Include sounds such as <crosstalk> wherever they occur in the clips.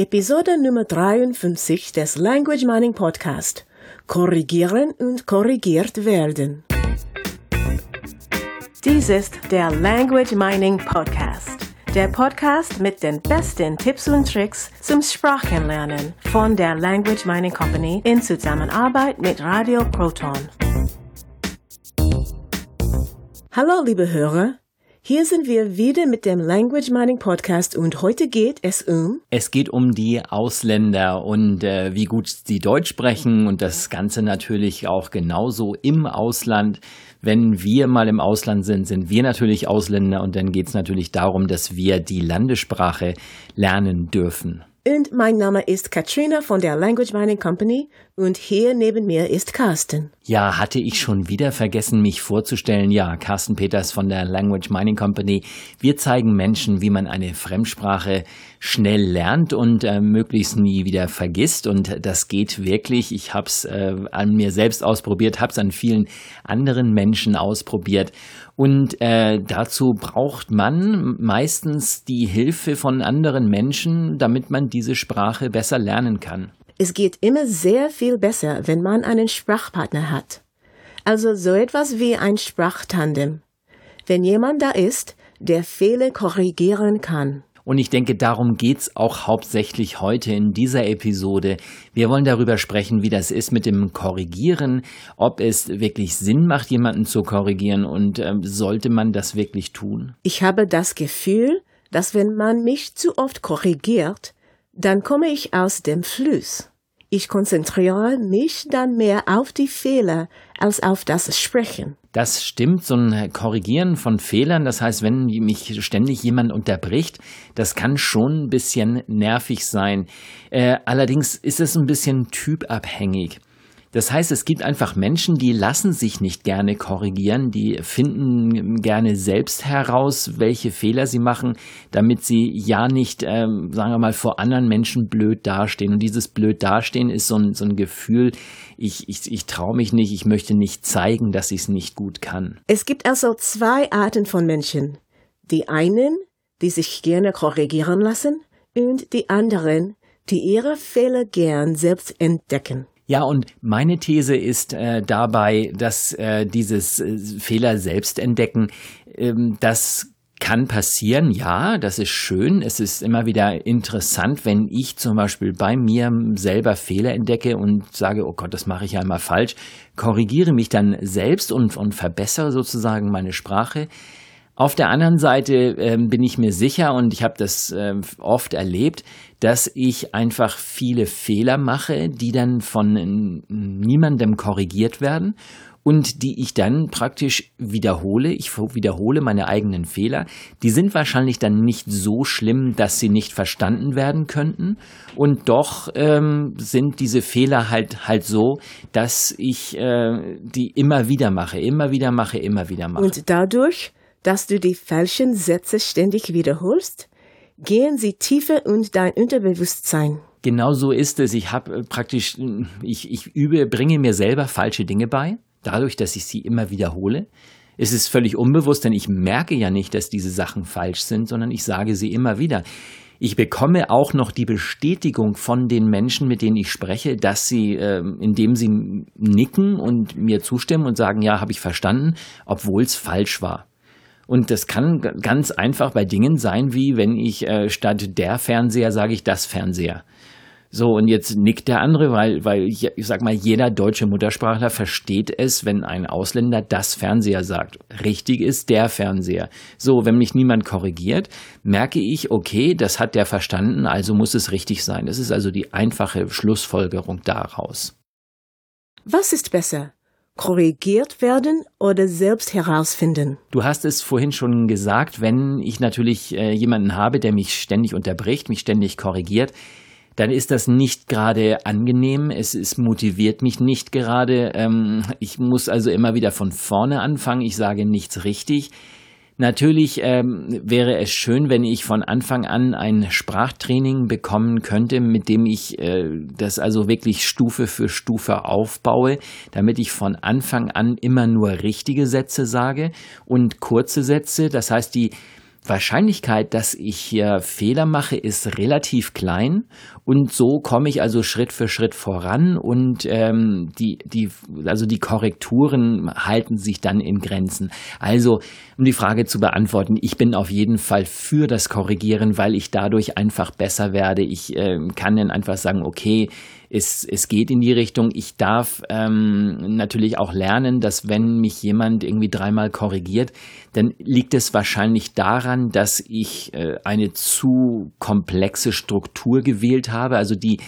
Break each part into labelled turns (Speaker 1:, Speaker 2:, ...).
Speaker 1: Episode Nummer 53 des Language Mining Podcast. Korrigieren und korrigiert werden. Dies ist der Language Mining Podcast. Der Podcast mit den besten Tipps und Tricks zum Sprachenlernen von der Language Mining Company in Zusammenarbeit mit Radio Proton. Hallo, liebe Hörer. Hier sind wir wieder mit dem Language Mining Podcast und heute geht es um.
Speaker 2: Es geht um die Ausländer und äh, wie gut sie Deutsch sprechen und das Ganze natürlich auch genauso im Ausland. Wenn wir mal im Ausland sind, sind wir natürlich Ausländer und dann geht es natürlich darum, dass wir die Landessprache lernen dürfen.
Speaker 1: Und mein Name ist Katrina von der Language Mining Company und hier neben mir ist Carsten.
Speaker 2: Ja, hatte ich schon wieder vergessen, mich vorzustellen. Ja, Carsten Peters von der Language Mining Company. Wir zeigen Menschen, wie man eine Fremdsprache schnell lernt und äh, möglichst nie wieder vergisst. Und das geht wirklich. Ich habe es äh, an mir selbst ausprobiert, habe es an vielen anderen Menschen ausprobiert. Und äh, dazu braucht man meistens die Hilfe von anderen Menschen, damit man diese Sprache besser lernen kann.
Speaker 1: Es geht immer sehr viel besser, wenn man einen Sprachpartner hat. Also so etwas wie ein Sprachtandem. Wenn jemand da ist, der Fehler korrigieren kann.
Speaker 2: Und ich denke, darum geht's auch hauptsächlich heute in dieser Episode. Wir wollen darüber sprechen, wie das ist mit dem Korrigieren, ob es wirklich Sinn macht, jemanden zu korrigieren und äh, sollte man das wirklich tun?
Speaker 1: Ich habe das Gefühl, dass wenn man mich zu oft korrigiert, dann komme ich aus dem Fluss. Ich konzentriere mich dann mehr auf die Fehler als auf das Sprechen.
Speaker 2: Das stimmt, so ein Korrigieren von Fehlern, das heißt, wenn mich ständig jemand unterbricht, das kann schon ein bisschen nervig sein. Äh, allerdings ist es ein bisschen typabhängig. Das heißt, es gibt einfach Menschen, die lassen sich nicht gerne korrigieren, die finden gerne selbst heraus, welche Fehler sie machen, damit sie ja nicht, ähm, sagen wir mal, vor anderen Menschen blöd dastehen. Und dieses blöd dastehen ist so ein, so ein Gefühl, ich, ich, ich traue mich nicht, ich möchte nicht zeigen, dass ich es nicht gut kann.
Speaker 1: Es gibt also zwei Arten von Menschen. Die einen, die sich gerne korrigieren lassen, und die anderen, die ihre Fehler gern selbst entdecken.
Speaker 2: Ja, und meine These ist äh, dabei, dass äh, dieses äh, Fehler selbst entdecken, ähm, das kann passieren, ja, das ist schön. Es ist immer wieder interessant, wenn ich zum Beispiel bei mir selber Fehler entdecke und sage, oh Gott, das mache ich ja immer falsch, korrigiere mich dann selbst und, und verbessere sozusagen meine Sprache. Auf der anderen Seite äh, bin ich mir sicher und ich habe das äh, oft erlebt, dass ich einfach viele Fehler mache, die dann von niemandem korrigiert werden und die ich dann praktisch wiederhole. Ich wiederhole meine eigenen Fehler. Die sind wahrscheinlich dann nicht so schlimm, dass sie nicht verstanden werden könnten. Und doch ähm, sind diese Fehler halt halt so, dass ich äh, die immer wieder mache, immer wieder mache, immer wieder mache.
Speaker 1: Und dadurch dass du die falschen Sätze ständig wiederholst? Gehen sie tiefer und dein Unterbewusstsein.
Speaker 2: Genau so ist es. Ich habe äh, praktisch, ich, ich übe, bringe mir selber falsche Dinge bei, dadurch, dass ich sie immer wiederhole. Es ist völlig unbewusst, denn ich merke ja nicht, dass diese Sachen falsch sind, sondern ich sage sie immer wieder. Ich bekomme auch noch die Bestätigung von den Menschen, mit denen ich spreche, dass sie, äh, indem sie nicken und mir zustimmen und sagen, ja, habe ich verstanden, obwohl es falsch war. Und das kann ganz einfach bei Dingen sein, wie wenn ich äh, statt der Fernseher sage ich das Fernseher. So, und jetzt nickt der andere, weil, weil ich, ich sag mal, jeder deutsche Muttersprachler versteht es, wenn ein Ausländer das Fernseher sagt. Richtig ist der Fernseher. So, wenn mich niemand korrigiert, merke ich, okay, das hat der verstanden, also muss es richtig sein. Das ist also die einfache Schlussfolgerung daraus.
Speaker 1: Was ist besser? Korrigiert werden oder selbst herausfinden?
Speaker 2: Du hast es vorhin schon gesagt, wenn ich natürlich äh, jemanden habe, der mich ständig unterbricht, mich ständig korrigiert, dann ist das nicht gerade angenehm. Es, es motiviert mich nicht gerade. Ähm, ich muss also immer wieder von vorne anfangen. Ich sage nichts richtig. Natürlich ähm, wäre es schön, wenn ich von Anfang an ein Sprachtraining bekommen könnte, mit dem ich äh, das also wirklich Stufe für Stufe aufbaue, damit ich von Anfang an immer nur richtige Sätze sage und kurze Sätze. Das heißt, die Wahrscheinlichkeit, dass ich hier Fehler mache, ist relativ klein und so komme ich also Schritt für Schritt voran und ähm, die, die, also die Korrekturen halten sich dann in Grenzen. Also, um die Frage zu beantworten, ich bin auf jeden Fall für das Korrigieren, weil ich dadurch einfach besser werde. Ich äh, kann dann einfach sagen, okay, es, es geht in die Richtung. Ich darf ähm, natürlich auch lernen, dass wenn mich jemand irgendwie dreimal korrigiert, dann liegt es wahrscheinlich daran, dass ich äh, eine zu komplexe Struktur gewählt habe, also die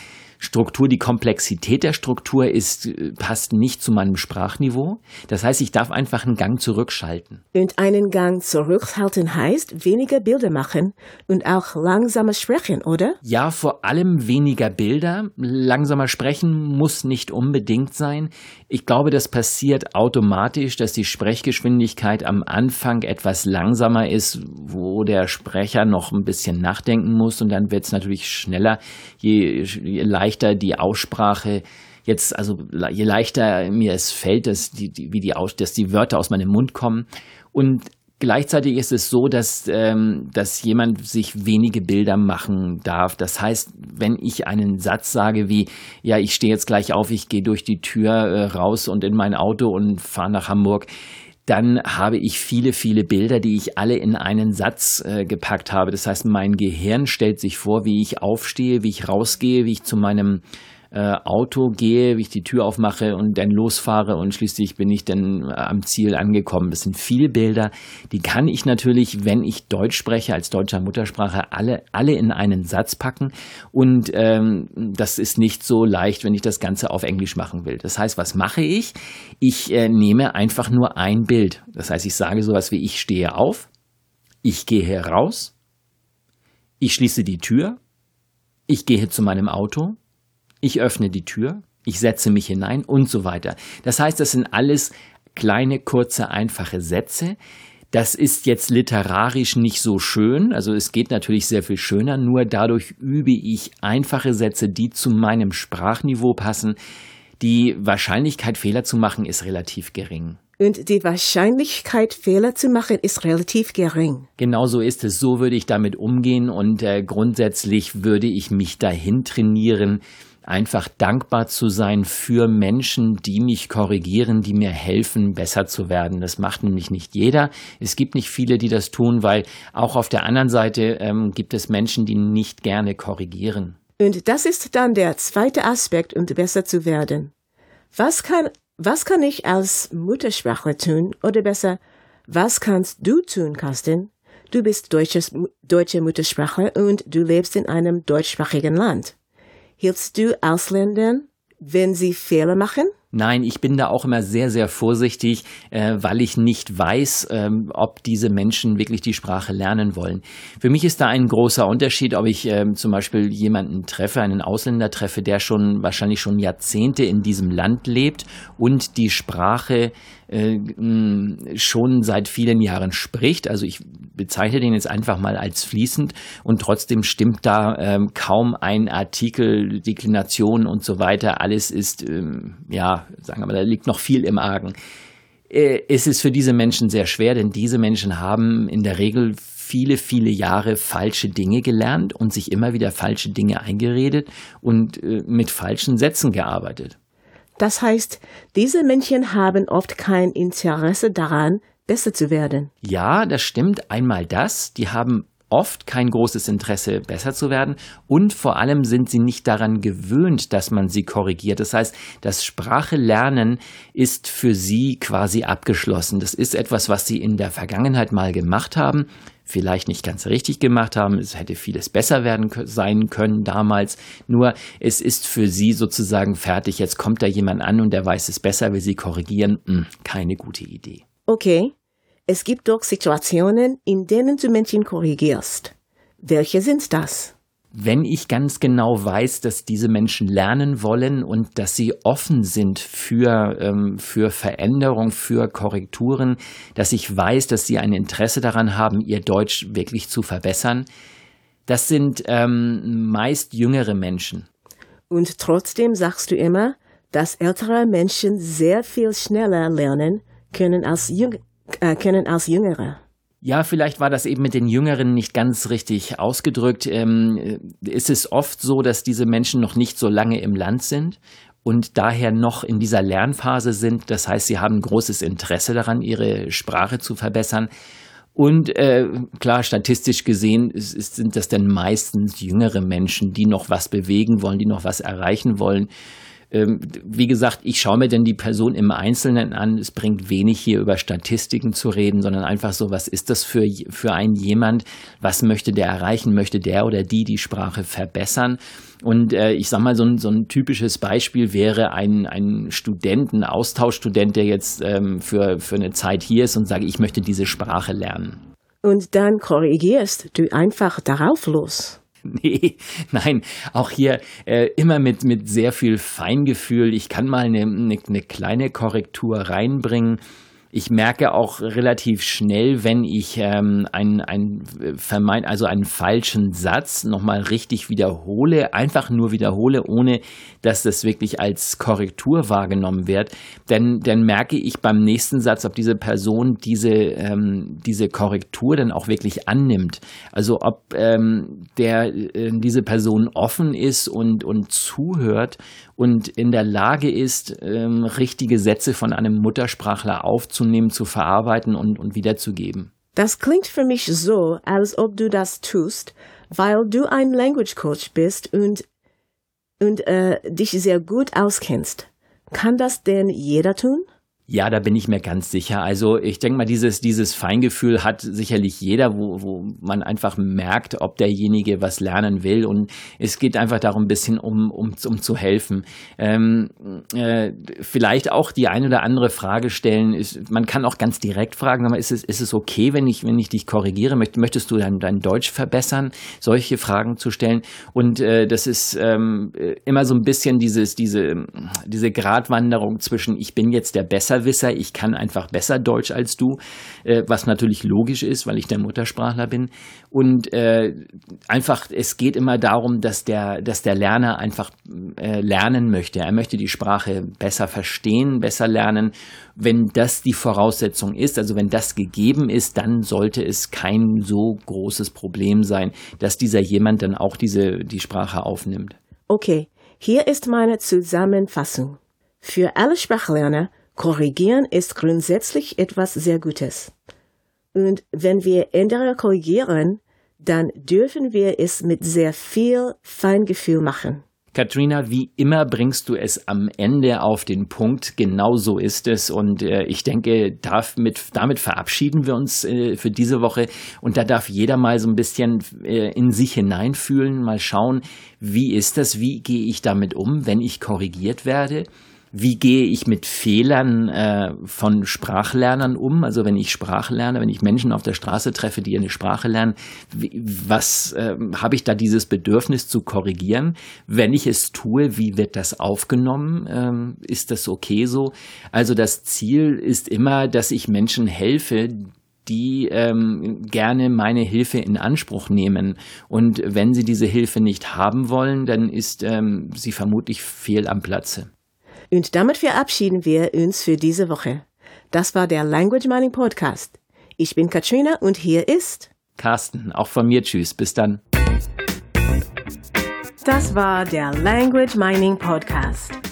Speaker 2: Struktur, die Komplexität der Struktur ist, äh, passt nicht zu meinem Sprachniveau. Das heißt, ich darf einfach einen Gang zurückschalten.
Speaker 1: Und einen Gang zurückhalten heißt weniger Bilder machen und auch langsamer sprechen, oder?
Speaker 2: Ja, vor allem weniger Bilder. Langsamer sprechen muss nicht unbedingt sein. Ich glaube, das passiert automatisch, dass die Sprechgeschwindigkeit am Anfang etwas langsamer ist, wo der Sprecher noch ein bisschen nachdenken muss und dann wird es natürlich schneller, je, je leichter leichter die Aussprache jetzt, also je leichter mir es fällt, dass die, die, wie die, dass die Wörter aus meinem Mund kommen. Und gleichzeitig ist es so, dass, ähm, dass jemand sich wenige Bilder machen darf. Das heißt, wenn ich einen Satz sage wie, ja, ich stehe jetzt gleich auf, ich gehe durch die Tür äh, raus und in mein Auto und fahre nach Hamburg, dann habe ich viele, viele Bilder, die ich alle in einen Satz äh, gepackt habe. Das heißt, mein Gehirn stellt sich vor, wie ich aufstehe, wie ich rausgehe, wie ich zu meinem äh, Auto gehe, wie ich die Tür aufmache und dann losfahre und schließlich bin ich dann äh, am Ziel angekommen. Das sind viele Bilder, die kann ich natürlich, wenn ich Deutsch spreche, als deutscher Muttersprache, alle, alle in einen Satz packen und ähm, das ist nicht so leicht, wenn ich das Ganze auf Englisch machen will. Das heißt, was mache ich? Ich äh, nehme einfach nur ein Bild. Das heißt, ich sage sowas wie ich stehe auf, ich gehe heraus, ich schließe die Tür, ich gehe zu meinem Auto, ich öffne die Tür, ich setze mich hinein und so weiter. Das heißt, das sind alles kleine, kurze, einfache Sätze. Das ist jetzt literarisch nicht so schön, also es geht natürlich sehr viel schöner, nur dadurch übe ich einfache Sätze, die zu meinem Sprachniveau passen. Die Wahrscheinlichkeit, Fehler zu machen, ist relativ gering.
Speaker 1: Und die Wahrscheinlichkeit, Fehler zu machen, ist relativ gering.
Speaker 2: Genau so ist es. So würde ich damit umgehen und äh, grundsätzlich würde ich mich dahin trainieren, einfach dankbar zu sein für Menschen, die mich korrigieren, die mir helfen, besser zu werden. Das macht nämlich nicht jeder. Es gibt nicht viele, die das tun, weil auch auf der anderen Seite ähm, gibt es Menschen, die nicht gerne korrigieren.
Speaker 1: Und das ist dann der zweite Aspekt, um besser zu werden. Was kann, was kann ich als Muttersprachler tun? Oder besser, was kannst du tun, Carsten? Du bist deutsches, deutsche Muttersprachler und du lebst in einem deutschsprachigen Land. Hilfst du Ausländern, wenn sie Fehler machen?
Speaker 2: Nein, ich bin da auch immer sehr, sehr vorsichtig, äh, weil ich nicht weiß, ähm, ob diese Menschen wirklich die Sprache lernen wollen. Für mich ist da ein großer Unterschied, ob ich ähm, zum Beispiel jemanden treffe, einen Ausländer treffe, der schon wahrscheinlich schon Jahrzehnte in diesem Land lebt und die Sprache äh, schon seit vielen Jahren spricht. Also ich bezeichne den jetzt einfach mal als fließend und trotzdem stimmt da ähm, kaum ein Artikel, Deklination und so weiter. Alles ist, ähm, ja, sagen wir mal, da liegt noch viel im Argen. Äh, es ist für diese Menschen sehr schwer, denn diese Menschen haben in der Regel viele, viele Jahre falsche Dinge gelernt und sich immer wieder falsche Dinge eingeredet und äh, mit falschen Sätzen gearbeitet.
Speaker 1: Das heißt, diese Menschen haben oft kein Interesse daran, besser zu werden.
Speaker 2: Ja, das stimmt. Einmal das. Die haben oft kein großes Interesse, besser zu werden. Und vor allem sind sie nicht daran gewöhnt, dass man sie korrigiert. Das heißt, das Sprachelernen ist für sie quasi abgeschlossen. Das ist etwas, was sie in der Vergangenheit mal gemacht haben, vielleicht nicht ganz richtig gemacht haben. Es hätte vieles besser werden sein können damals. Nur es ist für sie sozusagen fertig. Jetzt kommt da jemand an und der weiß es besser, will sie korrigieren. Hm, keine gute Idee.
Speaker 1: Okay. Es gibt doch Situationen, in denen du Menschen korrigierst. Welche sind das?
Speaker 2: Wenn ich ganz genau weiß, dass diese Menschen lernen wollen und dass sie offen sind für, ähm, für Veränderung, für Korrekturen, dass ich weiß, dass sie ein Interesse daran haben, ihr Deutsch wirklich zu verbessern, das sind ähm, meist jüngere Menschen.
Speaker 1: Und trotzdem sagst du immer, dass ältere Menschen sehr viel schneller lernen können als, jüng äh, können als Jüngere.
Speaker 2: Ja, vielleicht war das eben mit den Jüngeren nicht ganz richtig ausgedrückt. Ähm, ist es oft so, dass diese Menschen noch nicht so lange im Land sind und daher noch in dieser Lernphase sind. Das heißt, sie haben großes Interesse daran, ihre Sprache zu verbessern. Und äh, klar, statistisch gesehen ist, sind das dann meistens jüngere Menschen, die noch was bewegen wollen, die noch was erreichen wollen. Ähm, wie gesagt, ich schaue mir denn die Person im Einzelnen an. Es bringt wenig hier über Statistiken zu reden, sondern einfach so, was ist das für, für ein jemand? Was möchte der erreichen? Möchte der oder die die Sprache verbessern? Und äh, ich sag mal, so ein, so ein typisches Beispiel wäre ein, ein Student, ein Austauschstudent, der jetzt ähm, für, für eine Zeit hier ist und sage, ich möchte diese Sprache lernen.
Speaker 1: Und dann korrigierst du einfach darauf los. <laughs>
Speaker 2: Nee, nein, auch hier äh, immer mit, mit sehr viel Feingefühl. Ich kann mal eine, eine, eine kleine Korrektur reinbringen. Ich merke auch relativ schnell, wenn ich ähm, einen, einen vermeint, also einen falschen Satz nochmal richtig wiederhole, einfach nur wiederhole, ohne dass das wirklich als Korrektur wahrgenommen wird, dann, dann merke ich beim nächsten Satz, ob diese Person diese, ähm, diese Korrektur dann auch wirklich annimmt. Also ob ähm, der, äh, diese Person offen ist und, und zuhört und in der Lage ist, ähm, richtige Sätze von einem Muttersprachler aufzunehmen, zu verarbeiten und, und wiederzugeben.
Speaker 1: Das klingt für mich so, als ob du das tust, weil du ein Language Coach bist und, und äh, dich sehr gut auskennst. Kann das denn jeder tun?
Speaker 2: Ja, da bin ich mir ganz sicher. Also ich denke mal, dieses, dieses Feingefühl hat sicherlich jeder, wo, wo man einfach merkt, ob derjenige was lernen will. Und es geht einfach darum, ein bisschen um, um, um zu helfen. Ähm, äh, vielleicht auch die eine oder andere Frage stellen. Ist, man kann auch ganz direkt fragen, ist es, ist es okay, wenn ich, wenn ich dich korrigiere? Möchtest du dein, dein Deutsch verbessern? Solche Fragen zu stellen. Und äh, das ist ähm, immer so ein bisschen dieses, diese, diese Gratwanderung zwischen ich bin jetzt der Besser Besserwisser, ich kann einfach besser Deutsch als du, äh, was natürlich logisch ist, weil ich der Muttersprachler bin. Und äh, einfach, es geht immer darum, dass der, dass der Lerner einfach äh, lernen möchte. Er möchte die Sprache besser verstehen, besser lernen. Wenn das die Voraussetzung ist, also wenn das gegeben ist, dann sollte es kein so großes Problem sein, dass dieser jemand dann auch diese, die Sprache aufnimmt.
Speaker 1: Okay, hier ist meine Zusammenfassung. Für alle Sprachlerner Korrigieren ist grundsätzlich etwas sehr Gutes. Und wenn wir Änderungen korrigieren, dann dürfen wir es mit sehr viel Feingefühl machen.
Speaker 2: Katrina, wie immer bringst du es am Ende auf den Punkt. Genau so ist es. Und äh, ich denke, damit, damit verabschieden wir uns äh, für diese Woche. Und da darf jeder mal so ein bisschen äh, in sich hineinfühlen, mal schauen, wie ist das, wie gehe ich damit um, wenn ich korrigiert werde wie gehe ich mit Fehlern äh, von Sprachlernern um? Also wenn ich Sprache lerne, wenn ich Menschen auf der Straße treffe, die eine Sprache lernen, wie, was äh, habe ich da dieses Bedürfnis zu korrigieren? Wenn ich es tue, wie wird das aufgenommen? Ähm, ist das okay so? Also das Ziel ist immer, dass ich Menschen helfe, die ähm, gerne meine Hilfe in Anspruch nehmen. Und wenn sie diese Hilfe nicht haben wollen, dann ist ähm, sie vermutlich fehl am Platze.
Speaker 1: Und damit verabschieden wir uns für diese Woche. Das war der Language Mining Podcast. Ich bin Katrina und hier ist
Speaker 2: Carsten. Auch von mir tschüss. Bis dann.
Speaker 1: Das war der Language Mining Podcast.